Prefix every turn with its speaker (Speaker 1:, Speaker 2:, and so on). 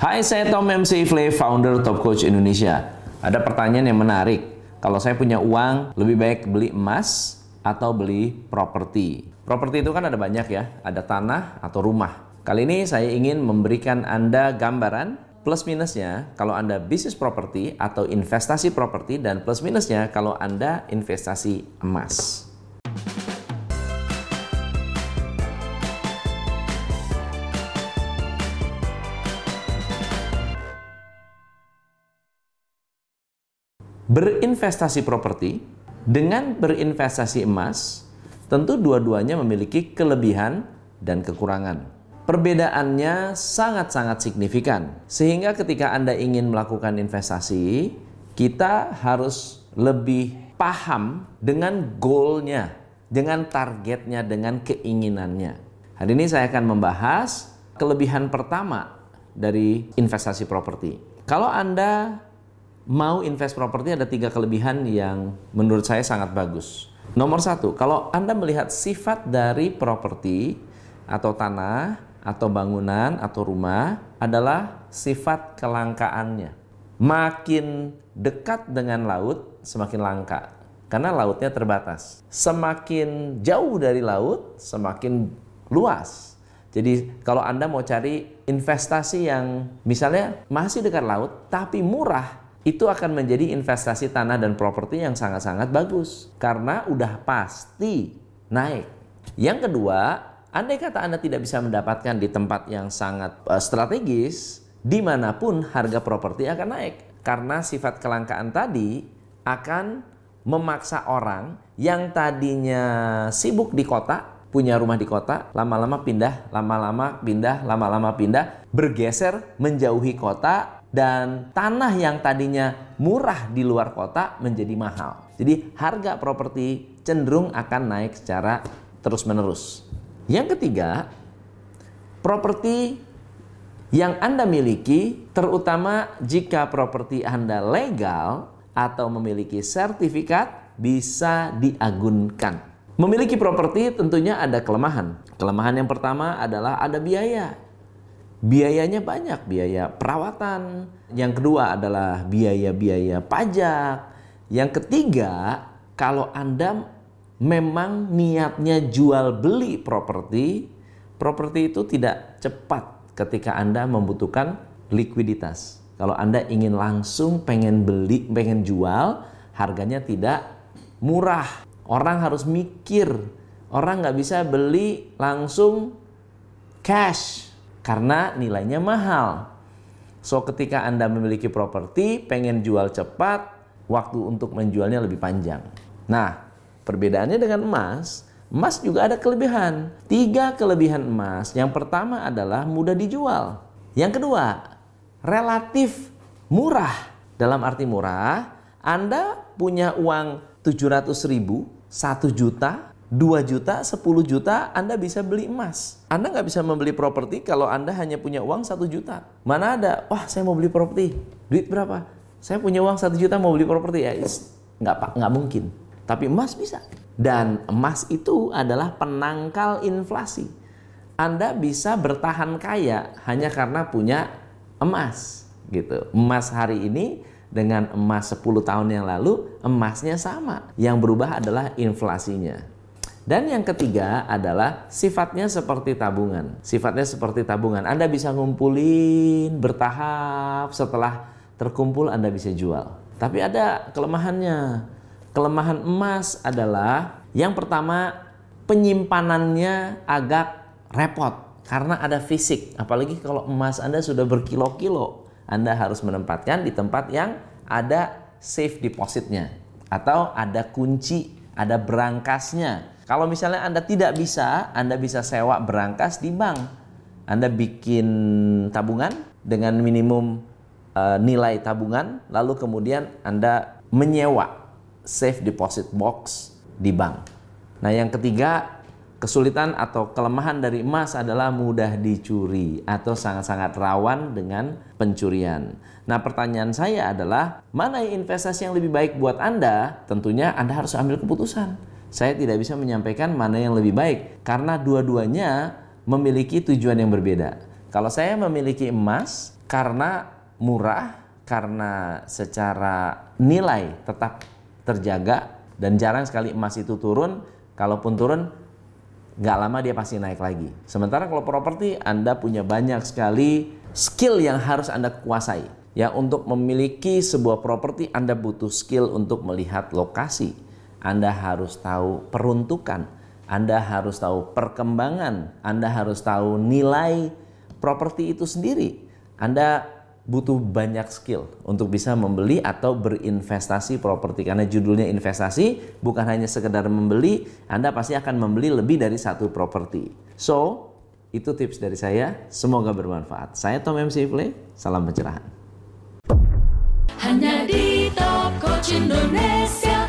Speaker 1: Hai, saya Tom MC Ifle, founder Top Coach Indonesia. Ada pertanyaan yang menarik. Kalau saya punya uang, lebih baik beli emas atau beli properti? Properti itu kan ada banyak ya, ada tanah atau rumah. Kali ini saya ingin memberikan Anda gambaran plus minusnya kalau Anda bisnis properti atau investasi properti dan plus minusnya kalau Anda investasi emas. Berinvestasi properti dengan berinvestasi emas, tentu dua-duanya memiliki kelebihan dan kekurangan. Perbedaannya sangat-sangat signifikan, sehingga ketika Anda ingin melakukan investasi, kita harus lebih paham dengan goalnya, dengan targetnya, dengan keinginannya. Hari ini saya akan membahas kelebihan pertama dari investasi properti. Kalau Anda mau invest properti ada tiga kelebihan yang menurut saya sangat bagus. Nomor satu, kalau Anda melihat sifat dari properti atau tanah atau bangunan atau rumah adalah sifat kelangkaannya. Makin dekat dengan laut, semakin langka. Karena lautnya terbatas. Semakin jauh dari laut, semakin luas. Jadi kalau Anda mau cari investasi yang misalnya masih dekat laut tapi murah, itu akan menjadi investasi tanah dan properti yang sangat-sangat bagus karena udah pasti naik. Yang kedua, andai kata Anda tidak bisa mendapatkan di tempat yang sangat uh, strategis, di mana pun harga properti akan naik karena sifat kelangkaan tadi akan memaksa orang yang tadinya sibuk di kota punya rumah di kota, lama-lama pindah, lama-lama pindah, lama-lama pindah, bergeser menjauhi kota dan tanah yang tadinya murah di luar kota menjadi mahal. Jadi harga properti cenderung akan naik secara terus-menerus. Yang ketiga, properti yang Anda miliki terutama jika properti Anda legal atau memiliki sertifikat bisa diagunkan. Memiliki properti tentunya ada kelemahan. Kelemahan yang pertama adalah ada biaya biayanya banyak, biaya perawatan. Yang kedua adalah biaya-biaya pajak. Yang ketiga, kalau Anda memang niatnya jual beli properti, properti itu tidak cepat ketika Anda membutuhkan likuiditas. Kalau Anda ingin langsung pengen beli, pengen jual, harganya tidak murah. Orang harus mikir. Orang nggak bisa beli langsung cash karena nilainya mahal. So ketika Anda memiliki properti, pengen jual cepat, waktu untuk menjualnya lebih panjang. Nah, perbedaannya dengan emas, emas juga ada kelebihan. Tiga kelebihan emas. Yang pertama adalah mudah dijual. Yang kedua, relatif murah. Dalam arti murah, Anda punya uang 700 ribu, 1 juta, 2 juta, 10 juta Anda bisa beli emas. Anda nggak bisa membeli properti kalau Anda hanya punya uang 1 juta. Mana ada, wah saya mau beli properti, duit berapa? Saya punya uang 1 juta mau beli properti ya, nggak pak, nggak mungkin. Tapi emas bisa. Dan emas itu adalah penangkal inflasi. Anda bisa bertahan kaya hanya karena punya emas gitu. Emas hari ini dengan emas 10 tahun yang lalu emasnya sama. Yang berubah adalah inflasinya. Dan yang ketiga adalah sifatnya seperti tabungan. Sifatnya seperti tabungan. Anda bisa ngumpulin bertahap setelah terkumpul Anda bisa jual. Tapi ada kelemahannya. Kelemahan emas adalah yang pertama penyimpanannya agak repot karena ada fisik. Apalagi kalau emas Anda sudah berkilo-kilo, Anda harus menempatkan di tempat yang ada safe depositnya atau ada kunci, ada berangkasnya kalau misalnya Anda tidak bisa, Anda bisa sewa berangkas di bank. Anda bikin tabungan dengan minimum uh, nilai tabungan, lalu kemudian Anda menyewa safe deposit box di bank. Nah, yang ketiga, kesulitan atau kelemahan dari emas adalah mudah dicuri atau sangat-sangat rawan dengan pencurian. Nah, pertanyaan saya adalah, mana investasi yang lebih baik buat Anda? Tentunya Anda harus ambil keputusan saya tidak bisa menyampaikan mana yang lebih baik karena dua-duanya memiliki tujuan yang berbeda. Kalau saya memiliki emas, karena murah, karena secara nilai tetap terjaga dan jarang sekali emas itu turun. Kalaupun turun, nggak lama dia pasti naik lagi. Sementara kalau properti Anda punya banyak sekali skill yang harus Anda kuasai. Ya, untuk memiliki sebuah properti Anda butuh skill untuk melihat lokasi. Anda harus tahu peruntukan, Anda harus tahu perkembangan, Anda harus tahu nilai properti itu sendiri. Anda butuh banyak skill untuk bisa membeli atau berinvestasi properti. Karena judulnya investasi bukan hanya sekedar membeli Anda pasti akan membeli lebih dari satu properti. So itu tips dari saya. Semoga bermanfaat. Saya Tom MC Play salam pencerahan.
Speaker 2: Hanya di Top Coach Indonesia